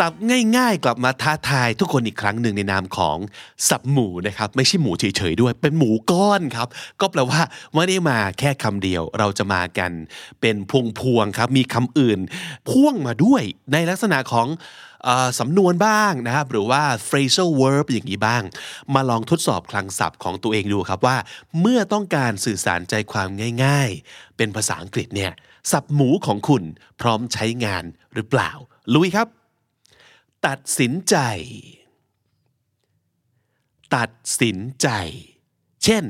สับง่ายๆ กลับมาท้าทายทุกคนอีกครั้งหนึ่งในนามของสับหมูนะครับ ไม่ใช่หมูเฉยๆด้วย เป็นหมูก้อนครับ ก็แปลว่าไม่ได้มาแค่คำเดียว เราจะมากันเป็นพวงๆครับ มีคำอื่นพ่วงมาด้วยในลักษณะของสำนวนบ้างนะครับ หรือว่า phrasal verb อย่างนี้บ้าง มาลองทดสอบคลังศัพท์ของตัวเองดูครับว่า เมื่อต้องการสื่อสารใจความง่าย ๆ เป็นภาษาอังกฤษเนี่ยสับหมูของคุณพร้อมใช้งานหรือเปล่า ลุยครับ ตัดสินใจ ตัดสินใจ เช่น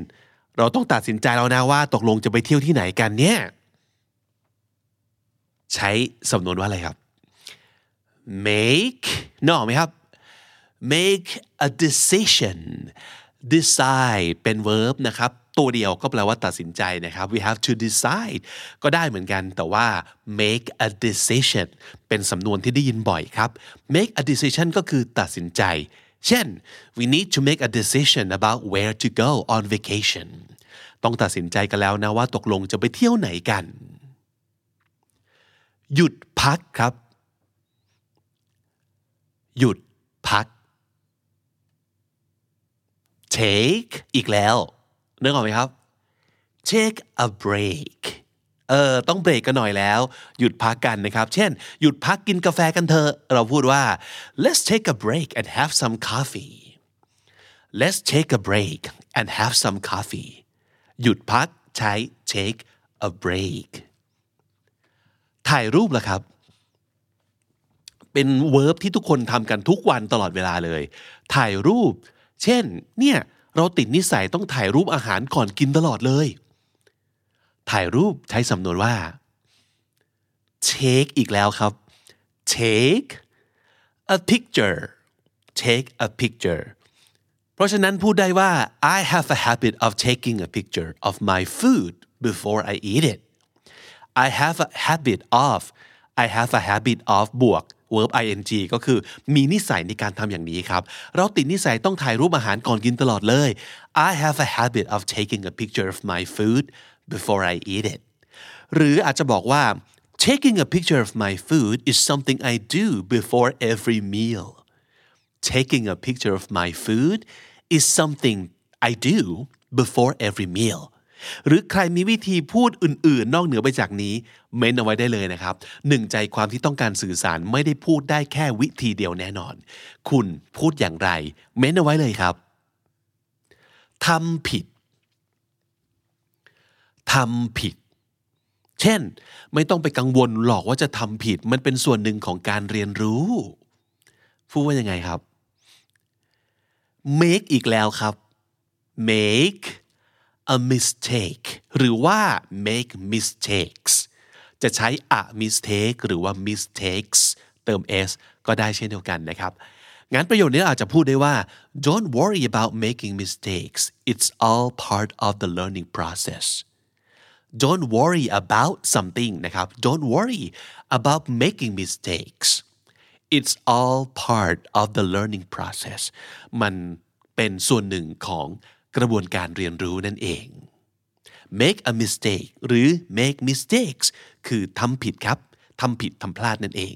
เราต้องตัดสินใจแล้วนะว่า ตกลงจะไปเที่ยวที่ไหนกันเนี่ย ใช้สำนวนว่าอะไรครับ make นอกไหมครับ make a decision decide เป็น verb นะครับ ตัวเดียวก็แปลว่าตัดสินใจนะครับ we have to decide ก็ได้เหมือนกันแต่ว่า make a decision เป็นสำนวนที่ได้ยินบ่อยครับ make a decision ก็คือตัดสินใจ เช่น we need to make a decision about where to go on vacation ต้องตัดสินใจกันแล้วนะว่าตกลงจะไปเที่ยวไหนกัน หยุดพักครับ หยุดพัก take อีกแล้ว นึกออกไหมครับ take a break เออต้องเบรกกันหน่อยแล้ว หยุดพักกันนะครับ เช่น หยุดพักกินกาแฟกันเถอะเราพูดว่า let's take a break and have some coffee let's take a break and have some coffee หยุดพักใช้ take a break ถ่ายรูปล่ะครับ เป็นเวิร์บที่ทุกคนทำกันทุกวันตลอดเวลาเลย ถ่ายรูป เช่น เนี่ย เราติดนิสัยต้องถ่ายรูปอาหารก่อนกินตลอดเลย ถ่ายรูปใช้สำนวนว่า take อีกแล้วครับ take a picture take a picture เพราะฉะนั้นพูดได้ว่า I have a habit of taking a picture of my food before I eat it I have a habit of I have a habit of บวก verb ing ก็คือมีนิสัยในการทำอย่างนี้ครับ เราติดนิสัยต้องถ่ายรูปอาหารก่อนกินตลอดเลย I have a habit of taking a picture of my food before I eat it หรืออาจจะบอกว่า taking a picture of my food is something I do before every meal taking a picture of my food is something I do before every meal หรือใครมีวิธีพูดอื่นๆ นอกเหนือไปจากนี้ เม้นเอาไว้ได้เลยนะครับหนึ่งใจความที่ต้องการสื่อสารไม่ได้พูดได้แค่วิธีเดียวแน่นอน คุณพูดอย่างไร เม้นเอาไว้เลยครับทำผิดทำผิด เช่น ไม่ต้องไปกังวลหรอกว่าจะทำผิด มันเป็นส่วนหนึ่งของการเรียนรู้พูดว่ายังไงครับ make อีกแล้วครับ make a mistake หรือว่า make mistakes จะใช้ a mistake หรือว่า mistakes เติม s ก็ได้เช่นเดียวกันนะครับงั้นประโยคนี้อาจจะพูดได้ว่า don't worry about making mistakes it's all part of the learning process don't worry about something นะครับ don't worry about making mistakes it's all part of the learning process มันเป็นส่วนหนึ่งของ กระบวนการเรียนรู้นั่นเอง make a mistake หรือ make mistakes คือทำผิดครับทำผิดทำพลาดนั่นเอง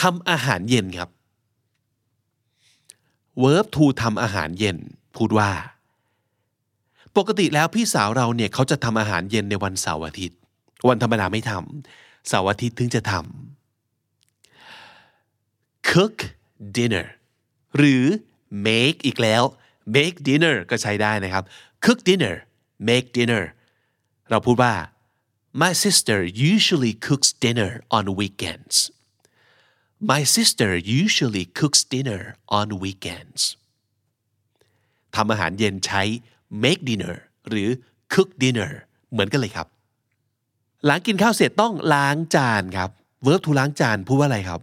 ทำอาหารเย็นครับ verb to ทำอาหารเย็น พูดว่า ปกติแล้วพี่สาวเราเนี่ยเขาจะทำอาหารเย็นในวันเสาร์อาทิตย์ วันธรรมดาไม่ทำเสาร์อาทิตย์ถึงจะทำ cook dinner หรือ make อีกแล้ว make dinner ก็ใช้ได้นะครับ cook dinner make dinner เราพูดว่า my sister usually cooks dinner on weekends my sister usually cooks dinner on weekends ทำอาหารเย็นใช้ make dinner หรือ cook dinner เหมือนกันเลยครับ หลังกินข้าวเสร็จต้องล้างจานครับ verb to ล้างจานพูดว่าอะไรครับ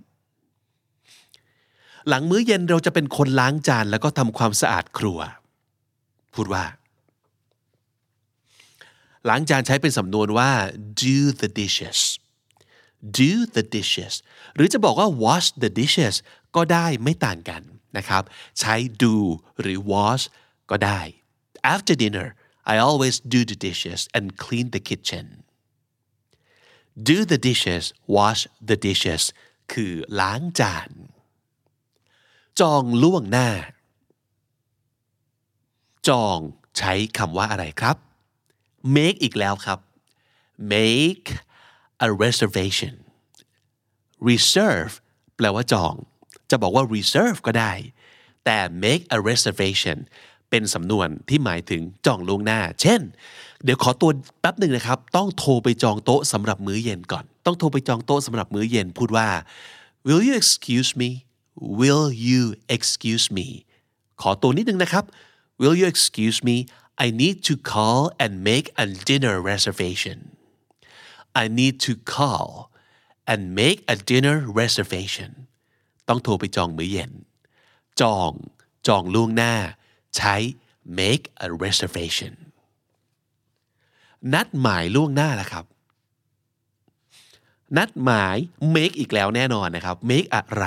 หลังมื้อเย็นเราจะเป็นคนล้างจานแล้วก็ทำความสะอาดครัว พูดว่า ล้างจานใช้เป็นสำนวนว่า do the dishes do the dishes หรือจะบอกว่า wash the dishes ก็ได้ไม่ต่างกันนะครับ ใช้ do หรือ wash ก็ได้ after dinner I always do the dishes and clean the kitchen do the dishes wash the dishes คือล้างจาน จองล่วงหน้า จองใช้คำว่าอะไรครับ make อีกแล้วครับ make a reservation reserve แปลว่าจอง จะบอกว่า reserve ก็ได้ แต่ make a reservation เป็นสำนวนที่หมายถึงจองล่วงหน้า เช่น เดี๋ยวขอตัวแป๊บหนึ่งนะครับ ต้องโทรไปจองโต๊ะสำหรับมื้อเย็นก่อน ต้องโทรไปจองโต๊ะสำหรับมื้อเย็นพูดว่า will you excuse me will you excuse me ขอตัวนิดนึงนะครับ will you excuse me I need to call and make a dinner reservation I need to call and make a dinner reservation ต้องโทรไปจองมื้อเย็น จอง จองล่วงหน้า ใช้ make a reservation นัดหมายล่วงหน้าละครับ นัดหมาย make อีกแล้วแน่นอนนะครับ make อะไร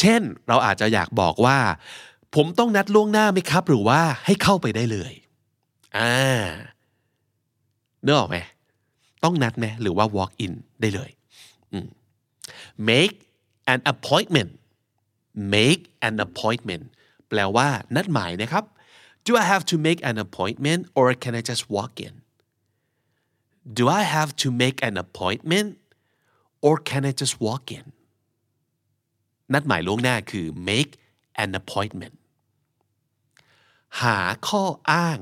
เช่นเราอาจจะอยากบอกว่า ผมต้องนัดล่วงหน้าไหมครับ หรือว่าให้เข้าไปได้เลยอ่าเนื้อออกไหมต้องนัดไหมหรือว่า walk in ได้เลย make an appointment make an appointment แปลว่า นัดหมายนะครับ do I have to make an appointment or can I just walk in do I have to make an appointment or can I just walk in นัดหมายล่วงหน้าคือ make an appointment หาข้ออ้าง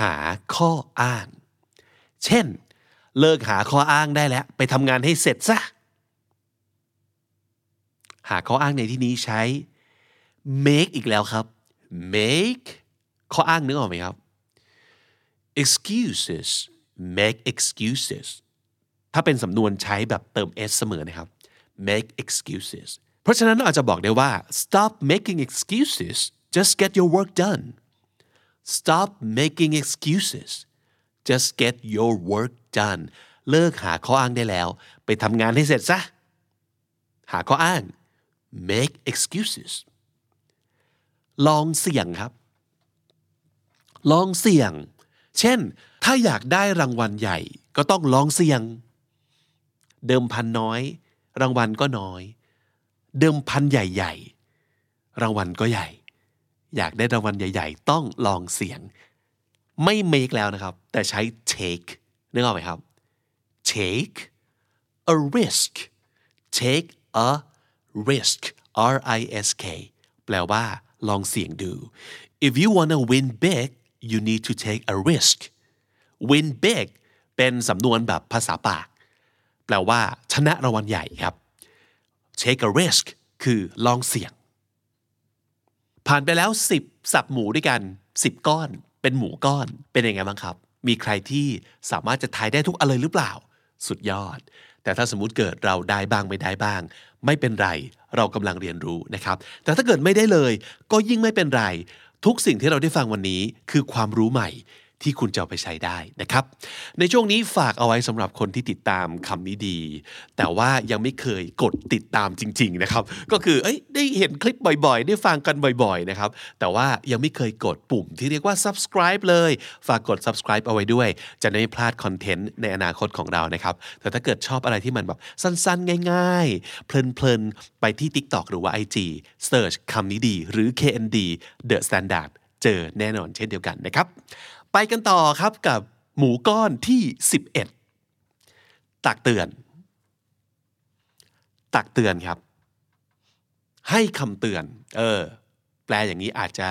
หาข้ออ้าง เช่น เลิกหาข้ออ้างได้แล้ว ไปทำงานให้เสร็จซะ หาข้ออ้างในที่นี้ใช้ make อีกแล้วครับ make ข้ออ้างนึกออกไหมครับ excuses make excuses ถ้าเป็นสำนวนใช้แบบเติม s เสมอนะครับ make excuses เพราะฉะนั้นเราอาจจะบอกได้ว่า stop making excuses just get your work done stop making excuses just get your work done เลิกหาข้ออ้างได้แล้ว ไปทำงานให้เสร็จซะ หาข้ออ้าง make excuses ลองเสี่ยงครับ ลองเสี่ยง เช่น ถ้าอยากได้รางวัลใหญ่ ก็ต้องลองเสี่ยง เดิมพันน้อย รางวัลก็น้อย เดิมพันใหญ่ๆ รางวัลก็ใหญ่ อยากได้รางวัลใหญ่ ๆ ต้องลองเสี่ยง ไม่ make แล้วนะครับ แต่ใช้ take นึกออกไหมครับ take a risk take a risk R I S K แปลว่า ลองเสี่ยงดู if you wanna win big you need to take a risk win big เป็นสำนวนแบบภาษาปาก แปลว่าชนะรางวัลใหญ่ครับ take a risk คือลองเสี่ยง ผ่านไปแล้ว 10 สับหมูด้วยกัน 10 ก้อน เป็นหมูก้อน เป็นยังไงบ้างครับ มีใครที่สามารถจะทายได้ทุกอะไรหรือเปล่า สุดยอด แต่ถ้าสมมุติเกิดเราได้บ้างไม่ได้บ้าง ไม่เป็นไร เรากำลังเรียนรู้นะครับ แต่ถ้าเกิดไม่ได้เลย ก็ยิ่งไม่เป็นไร ทุกสิ่งที่เราได้ฟังวันนี้คือความรู้ใหม่ ที่คุณจะเอาไปใช้ได้นะครับ ในช่วงนี้ฝากเอาไว้สำหรับคนที่ติดตามคำนี้ดี แต่ว่ายังไม่เคยกดติดตามจริง ๆนะครับ ก็คือเอ้ยได้เห็นคลิปบ่อยๆ ได้ฟังกันบ่อยๆนะครับ แต่ว่ายังไม่เคยกดปุ่มที่เรียกว่า subscribe เลย ฝากกด subscribe เอาไว้ด้วย จะได้ไม่พลาดคอนเทนต์ในอนาคตของเรานะครับ แต่ถ้าเกิดชอบอะไรที่มันแบบสั้นๆ ง่าย ๆ เพลินๆ ไปที่ TikTok หรือว่า IG search คำนี้ดี หรือ KND The Standard เจอแน่นอนเช่นเดียวกันนะครับ ไปกันต่อครับกับหมูก้อนที่ 11 ตักเตือน ตักเตือนครับ ให้คำเตือน เออ แปลอย่างนี้อาจจะ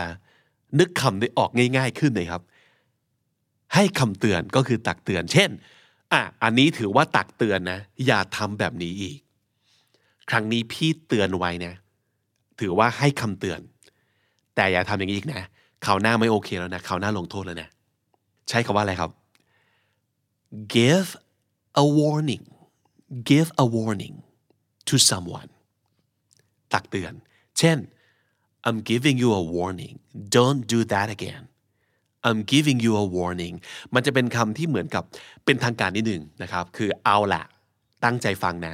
นึกคำได้ออกง่าย ๆ ขึ้นเลยครับ ให้คำเตือนก็คือตักเตือน เช่น อะ อันนี้ถือว่าตักเตือนนะ อย่าทำแบบนี้อีก ครั้งนี้พี่เตือนไว้นะ ถือว่าให้คำเตือน แต่อย่าทำอย่างนี้อีกนะคราวหน้าไม่โอเคแล้วนะคราวหน้าลงโทษแล้วนะ ใช้คำว่าอะไรครับ give a warning give a warning to someone ตักเตือน เช่น I'm giving you a warning don't do that again I'm giving you a warning มันจะเป็นคำที่เหมือนกับเป็นทางการนิดหนึ่งนะครับ คือเอาละตั้งใจฟังนะ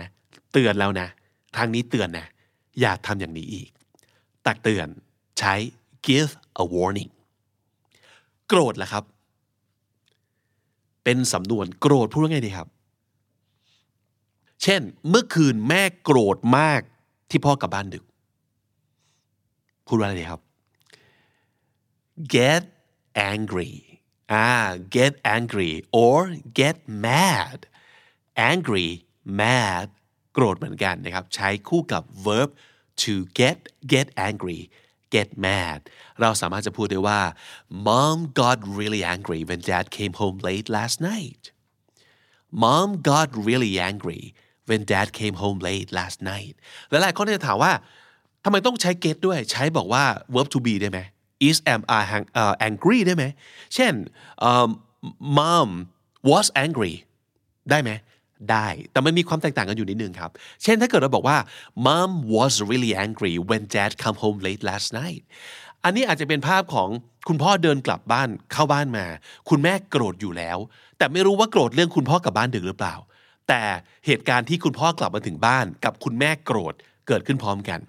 เตือนแล้วนะครั้งนี้เตือนนะ อย่าทำอย่างนี้อีก ตักเตือนใช้ give a warning โกรธล่ะครับ เป็นสำนวนโกรธพูดว่าไงดีครับ เช่น เมื่อคืนแม่โกรธมากที่พ่อกลับบ้านดึก พูดว่าอะไรดีครับ get angry อ่า get angry or get mad angry mad โกรธเหมือนกันนะครับ ใช้คู่กับ verb to get get angry get mad เราสามารถจะพูดได้ว่า mom got really angry when dad came home late last night mom got really angry when dad came home late last night และหลายคนจะถามว่าทำไมต้องใช้ get ด้วย ใช้บอกว่า verb to be ได้ไหม is am are hang- เอ่อ angry ได้ไหม เช่น mom was angry ได้ไหม ได้ แต่มันมีความแตกต่างกันอยู่นิดนึงครับ เช่นถ้าเกิดเราบอกว่า mom was really angry when dad come home late last night อันนี้อาจจะเป็นภาพของคุณพ่อเดินกลับบ้านเข้าบ้านมา คุณแม่โกรธอยู่แล้ว แต่ไม่รู้ว่าโกรธเรื่องคุณพ่อกลับบ้านดึกหรือเปล่า แต่เหตุการณ์ที่คุณพ่อกลับมาถึงบ้านกับคุณแม่โกรธเกิดขึ้นพร้อมกัน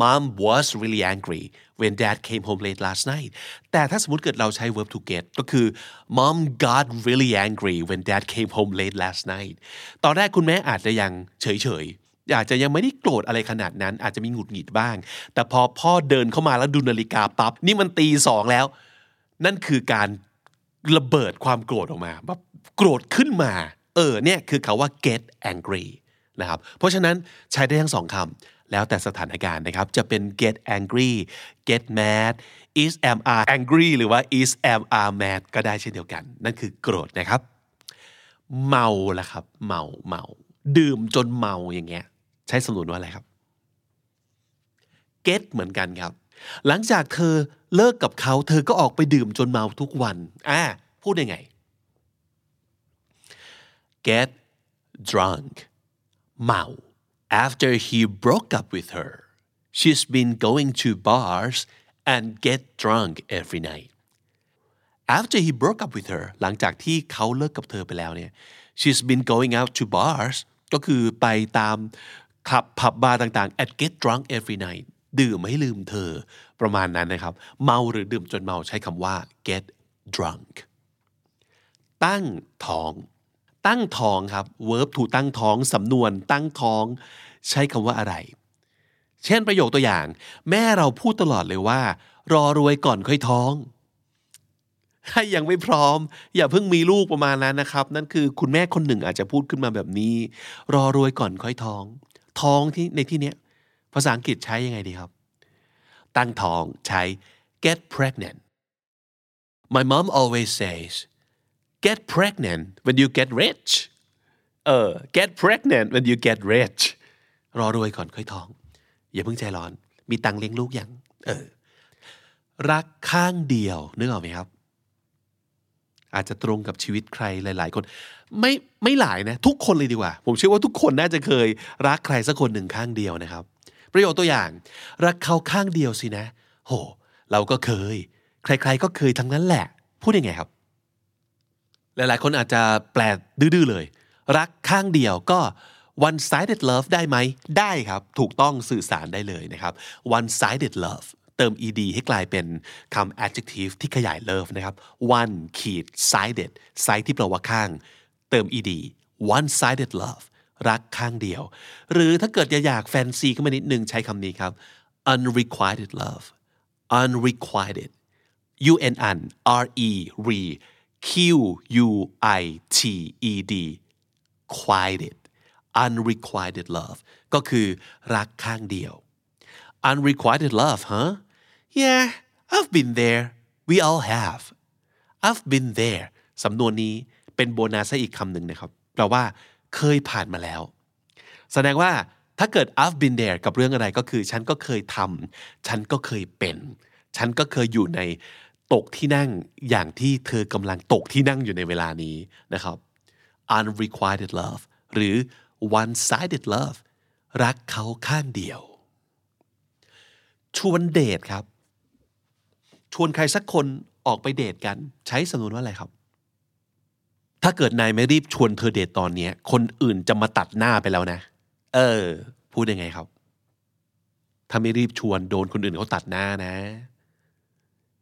Mom was really angry when dad came home late last night แต่ถ้าสมมติเกิดเราใช้ verb to get ก็คือ Mom got really angry when dad came home late last night ตอนแรกคุณแม่อาจจะยังเฉยอาจจะยังไม่ได้โกรธอะไรขนาดนั้น อาจจะมีหงุดหงิดบ้าง แต่พอพ่อเดินเข้ามาแล้วดูนาฬิกาปับ๊บนี่มันตีสองแล้ว นั่นคือการระเบิดความโกรธออกมาแบบโกรธขึ้นมา เออเนี่ยคือคาว่า get angry นะครับเพราะฉะนั้นใช้ได้ทั้งสองคำ แล้วแต่สถานการณ์นะครับ จะเป็น get angry get mad is am are angry หรือว่า is am are mad ก็ได้เช่นเดียวกัน นั่นคือโกรธนะครับ เมาละครับ เมาเมาดื่มจนเมาอย่างเงี้ย ใช้สำนวนว่าอะไรครับ get เหมือนกันครับ หลังจากเธอเลิกกับเขาเธอก็ออกไปดื่มจนเมาทุกวันอ่าพูดยังไง get drunk เมา after he broke up with her she's been going to bars and get drunk every night after he broke up with her หลังจากที่เขาเลิกกับเธอไปแล้วเนี่ย she's been going out to bars ก็คือไปตามคลับผับบาร์ต่างๆ and get drunk every night ดื่มให้ลืมเธอ ประมาณนั้นนะครับ เมาหรือดื่มจนเมาใช้คำว่า get drunk ตั้งท้อง ตั้งท้องครับ verb ถูกตั้งท้องสำนวนตั้งท้องใช้คำว่าอะไร เช่นประโยคตัวอย่าง แม่เราพูดตลอดเลยว่า รอรวยก่อนค่อยท้อง ถ้ายังไม่พร้อม อย่าเพิ่งมีลูกประมาณนั้นนะครับ นั่นคือคุณแม่คนหนึ่งอาจจะพูดขึ้นมาแบบนี้ รอรวยก่อนค่อยท้อง ท้องที่ในที่เนี้ยภาษาอังกฤษใช้ยังไงดีครับ ตั้งท้องใช้ get pregnant my mom always says get pregnant when you get rich เออ get pregnant when you get rich รอรวยก่อนค่อยท้อง อย่าเพิ่งใจร้อน มีตังเลี้ยงลูกยัง เออ รักข้างเดียวนึกออกไหมครับ อาจจะตรงกับชีวิตใครหลาย ๆ คน ไม่ไม่หลายนะ ทุกคนเลยดีกว่า ผมเชื่อว่าทุกคนน่าจะเคย รักใครสักคนหนึ่งข้างเดียวนะครับ ประโยคตัวอย่าง รักเขาข้างเดียวสินะ โห เราก็เคย ใคร ๆ ก็เคยทั้งนั้นแหละ พูดยังไงครับ หลายๆ คนอาจจะแปลดื้อเลย รักข้างเดียวก็ one sided love ได้ไหม ได้ครับ ถูกต้องสื่อสารได้เลยนะครับ one sided love เติม ed ให้กลายเป็นคำ adjective ที่ขยาย love นะครับ one ขีด sided side ที่แปลว่าข้าง เติม ed one sided love รักข้างเดียว หรือถ้าเกิดอยากแฟนซีขึ้นมานิดนึงใช้คำนี้ครับ unrequited love unrequited u n n r e re q u i t e d quieted unrequited love ก็คือรักข้างเดียว unrequited love huh yeah I've been there we all have I've been there สำนวนนี้เป็นโบนัสอีกคำหนึ่งนะครับแปลว่าเคยผ่านมาแล้ว แสดงว่าถ้าเกิด I've been there กับเรื่องอะไรก็คือ ฉันก็เคยทำฉันก็เคยเป็น ฉันก็เคยอยู่ใน ตกที่นั่งอย่างที่เธอกำลังตกที่นั่งอยู่ในเวลานี้นะครับ unrequited love หรือ one sided love รักเขาข้างเดียว ชวนเดทครับ ชวนใครสักคนออกไปเดทกัน ใช้สำนวนว่าอะไรครับ ถ้าเกิดนายไม่รีบชวนเธอเดทตอนนี้คนอื่นจะมาตัดหน้าไปแล้วนะ เออ พูดยังไงครับ ถ้าไม่รีบชวนโดนคนอื่นเขาตัดหน้านะ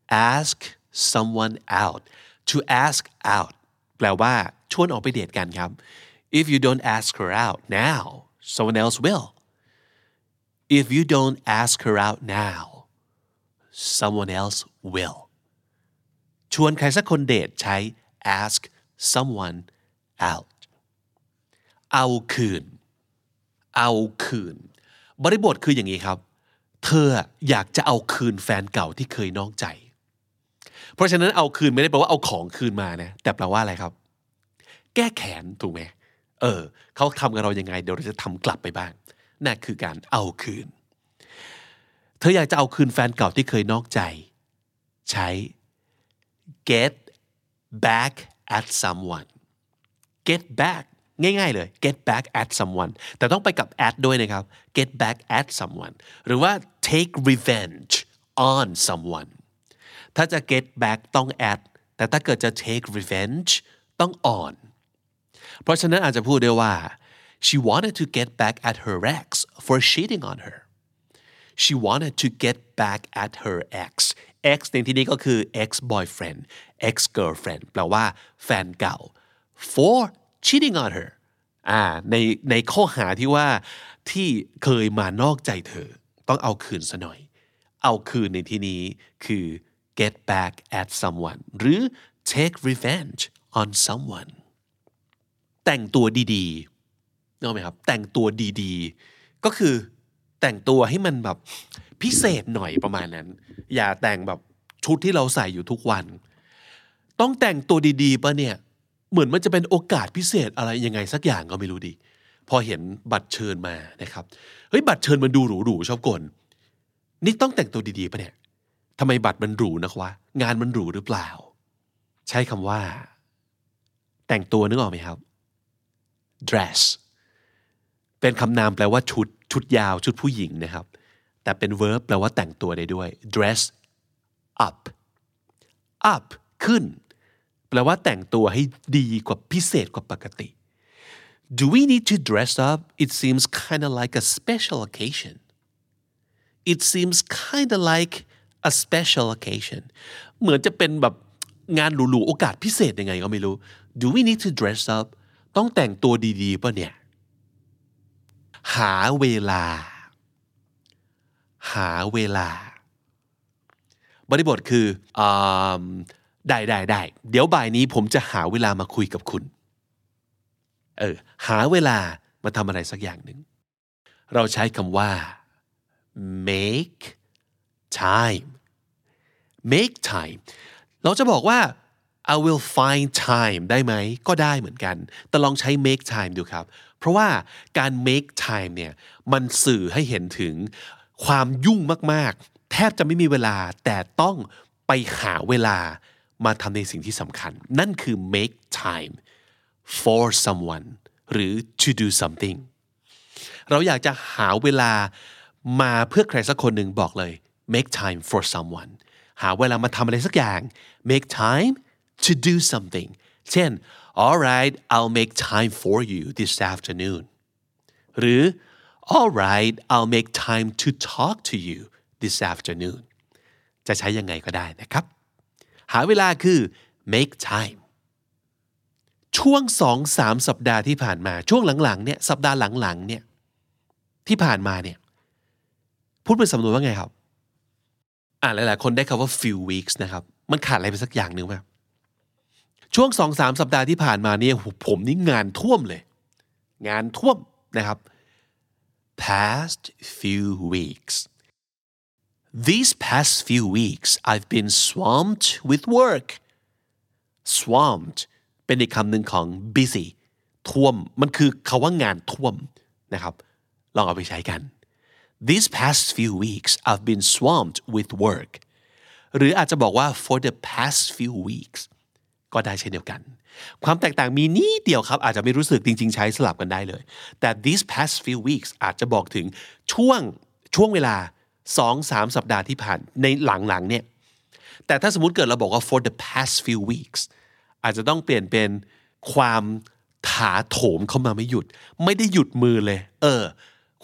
ask someone out to ask out แปลว่าชวนออกไปเดทกันครับ if you don't ask her out now someone else will if you don't ask her out now someone else will ชวนใครสักคนเดทใช้ ask someone out เอาคืน เอาคืน บริบทคืออย่างนี้ครับ เธออยากจะเอาคืนแฟนเก่าที่เคยนอกใจ เพราะฉะนั้นเอาคืนไม่ได้แปลว่าเอาของคืนมานะแต่แปลว่าอะไรครับ แก้แค้นถูกไหมเออเขาทำกับเรายังไงเดี๋ยวเราจะทำกลับไปบ้างนั่นคือการเอาคืน เธออยากจะเอาคืนแฟนเก่าที่เคยนอกใจ ใช้ get back at someone get back ง่ายๆเลย get back at someone แต่ต้องไปกับ at ด้วยนะครับ get back at someone หรือว่า take revenge on someone ถ้าจะ get back ต้อง at แต่ถ้าเกิดจะ take revenge ต้อง on เพราะฉะนั้นอาจจะพูดได้ว่า she wanted to get back at her ex for cheating on her she wanted to get back at her ex ex ในที่นี้ก็คือ ex boyfriend ex girlfriend แปลว่าแฟนเก่า for cheating on her อ่าในในข้อหาที่ว่าที่เคยมานอกใจเธอ ต้องเอาคืนซะหน่อย เอาคืนในที่นี้คือ get back at someone หรือ take revenge on someone แต่งตัวดีๆนึกไหมครับ แต่งตัวดีๆ ก็คือแต่งตัวให้มันแบบพิเศษหน่อยประมาณนั้น อย่าแต่งแบบชุดที่เราใส่อยู่ทุกวัน ต้องแต่งตัวดีๆปะเนี่ย เหมือนมันจะเป็นโอกาสพิเศษอะไรยังไงสักอย่างก็ไม่รู้ดิพอเห็นบัตรเชิญมานะครับ เฮ้ยบัตรเชิญมันดูหรูๆชอบกลนี่ต้องแต่งตัวดีๆปะเนี่ย ทำไมบัตรมันหรูนักวะ งานมันหรูหรือเปล่า ใช้คำว่า แต่งตัวนึกออกไหมครับ dress เป็นคำนามแปลว่าชุด ชุดยาว ชุดผู้หญิงนะครับ แต่เป็น verb แปลว่าแต่งตัวได้ด้วย dress up up ขึ้น แปลว่าแต่งตัวให้ดีกว่าพิเศษกว่าปกติ Do we need to dress up? It seems kind of like a special occasion. It seems kind of like a special occasion เหมือนจะเป็นแบบงานหรูๆโอกาสพิเศษยังไงก็ไม่รู้ Do we need to dress up? ต้องแต่งตัวดีๆป่ะเนี่ย หาเวลา หาเวลา บริบทคืออได้ได้ได้เดี๋ยวบ่ายนี้ผมจะหาเวลามาคุยกับคุณ เออ หาเวลามาทำอะไรสักอย่างหนึ่ง เราใช้คำว่า make time make time เราจะบอกว่า I will find time ได้ไหม ก็ได้เหมือนกัน แต่ลองใช้ make time ดูครับ เพราะว่าการ make time เนี่ย มันสื่อให้เห็นถึงความยุ่งมาก ๆ แทบจะไม่มีเวลา แต่ต้องไปหาเวลามาทำในสิ่งที่สำคัญ นั่นคือ make time for someone หรือ to do something เราอยากจะหาเวลามาเพื่อใครสักคนหนึ่งบอกเลย make time for someone หาเวลามาทำอะไรสักอย่าง make time to do something เช่น alright I'll make time for you this afternoon หรือ alright I'll make time to talk to you this afternoon จะใช้ยังไงก็ได้นะครับ หาเวลาคือ make time ช่วงสองสามสัปดาห์ที่ผ่านมาช่วงหลังๆเนี่ยสัปดาห์หลังๆเนี่ยที่ผ่านมาเนี่ยพูดเป็นสำนวนว่าไงครับ อ่าหลายๆ คนได้คำว่า few weeks นะครับ มันขาดอะไรไปสักอย่างหนึ่งไหมช่วงสองสามสัปดาห์ที่ผ่านมาเนี่ยผมนี่งานท่วมเลย งานท่วมนะครับ past few weeks these past few weeks I've been swamped with work swamped เป็นอีกคำหนึ่งของ busy ท่วม มันคือคาว่างานท่วมนะครับ ลองเอาไปใช้กัน These past few weeks I've been swamped with work หรืออาจจะบอกว่า for the past few weeks ก็ได้เช่นเดียวกัน ความแตกต่างมีนิดเดียวครับ อาจจะไม่รู้สึกจริง ๆ ใช้สลับกันได้เลย แต่ these past few weeks อาจจะบอกถึงช่วงช่วงเวลา 2-3 สัปดาห์ที่ผ่านในหลังๆเนี่ย แต่ถ้าสมมติเกิดเราบอกว่า for the past few weeks อาจจะต้องเปลี่ยนเป็นความถาโถมเข้ามาไม่หยุด ไม่ได้หยุดมือเลย เออ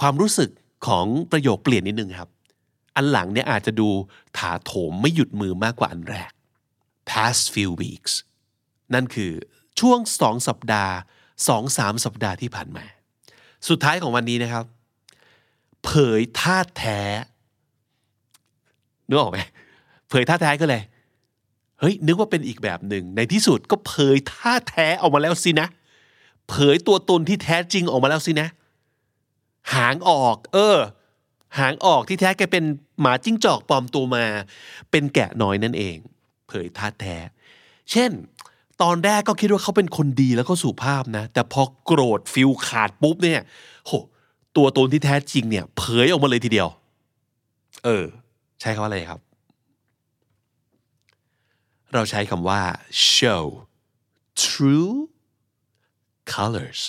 ความรู้สึก ของประโยคเปลี่ยนนิดนึงครับ อันหลังเนี่ยอาจจะดูถาโถมไม่หยุดมือมากกว่าอันแรก past few weeks นั่นคือช่วงสองสัปดาห์สองสามสัปดาห์ที่ผ่านมา สุดท้ายของวันนี้นะครับ เผยท่าแท้นึกออกไหมเผยท่าแท้ก็เลยเฮ้ยนึกว่าเป็นอีกแบบหนึ่งในที่สุดก็เผยท่าแท้ออกมาแล้วสินะ เผยตัวตนที่แท้จริงออกมาแล้วสินะ หางออก เออ หางออกที่แท้แกเป็นหมาจิ้งจอกปลอมตัวมา เป็นแกะน้อยนั่นเอง เผยท่าแท้ เช่น ตอนแรกก็คิดว่าเขาเป็นคนดีแล้วก็สุภาพนะ แต่พอโกรธฟิลขาดปุ๊บเนี่ยโหตัวตนที่แท้จริงเนี่ย เผยออกมาเลยทีเดียว เออ ใช้คำว่าอะไรครับ เราใช้คำว่า show true colors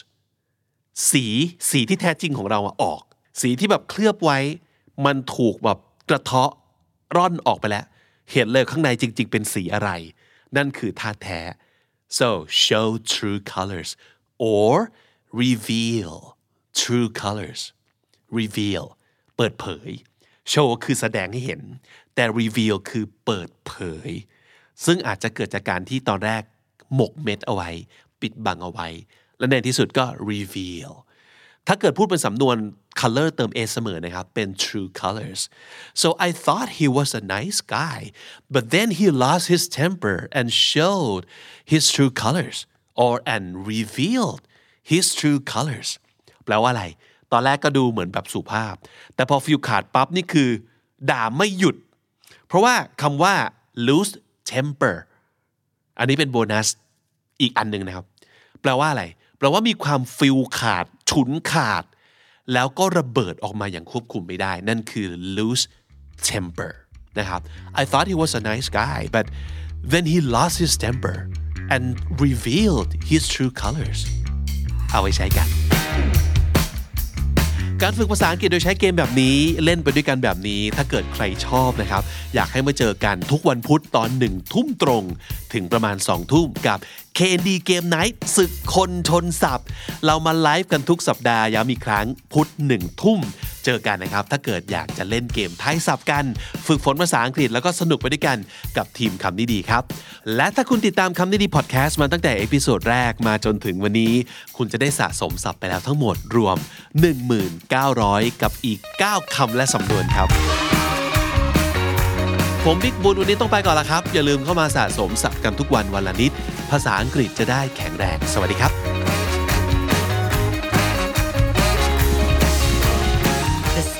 สีสีที่แท้จริงของเราอะออก สีที่แบบเคลือบไว้ มันถูกแบบกระเทาะร่อนออกไปแล้ว เห็นเลยข้างในจริง ๆ เป็นสีอะไร นั่นคือท่าแท้ so show true colors or reveal true colors reveal เปิดเผย show คือแสดงให้เห็น แต่ reveal คือเปิดเผย ซึ่งอาจจะเกิดจากการที่ตอนแรกหมกเม็ดเอาไว้ ปิดบังเอาไว้ และในที่สุดก็ reveal ถ้าเกิดพูดเป็นสำนวน color เติม a เสมอนะครับ เป็น true colors so I thought he was a nice guy but then he lost his temper and showed his true colors or and revealed his true colors แปลว่าอะไร ตอนแรกก็ดูเหมือนแบบสุภาพ แต่พอฟิลขาดปั๊บนี่คือ ด่าไม่หยุด เพราะว่าคำว่า lose temper อันนี้เป็นโบนัสอีกอันหนึ่งนะครับ แปลว่าอะไร ลว่ามีความฟิลขาด ฉุนขาด แล้วก็ระเบิดออกมาอย่างควบคุมไม่ได้ นั่นคือ lose temper นะครับ I thought he was a nice guy but then he lost his temper and revealed his true colors เอาไว้ใช้กัน การฝึกภาษาอังกฤษโดยใช้เกมแบบนี้เล่นไปด้วยกันแบบนี้ ถ้าเกิดใครชอบนะครับ อยากให้มาเจอกันทุกวันพุธตอนหนึ่งทุ่มตรง ถึงประมาณ2ทุ่มกับ KND Game Night ศึกคนชนศัพท์ เรามาไลฟ์กันทุกสัปดาห์ย้ำอีกครั้งพุธหนึ่งทุ่ม เจอกันนะครับ ถ้าเกิดอยากจะเล่นเกมทายศัพท์กัน ฝึกฝนภาษาอังกฤษแล้วก็สนุกไปด้วยกันกับทีมคำนี้ดีครับ และถ้าคุณติดตามคำนี้ดีพอดแคสต์มาตั้งแต่ episode แรกมาจนถึงวันนี้ คุณจะได้สะสมศัพท์ไปแล้วทั้งหมดรวม 1900 กับอีก 9คำและสำนวนครับผมบิ๊กบุญวันนี้ต้องไปก่อนละครับ อย่าลืมเข้ามาสะสมศัพท์กันทุกวันวันละนิด ภาษาอังกฤษจะได้แข็งแรง สวัสดีครับ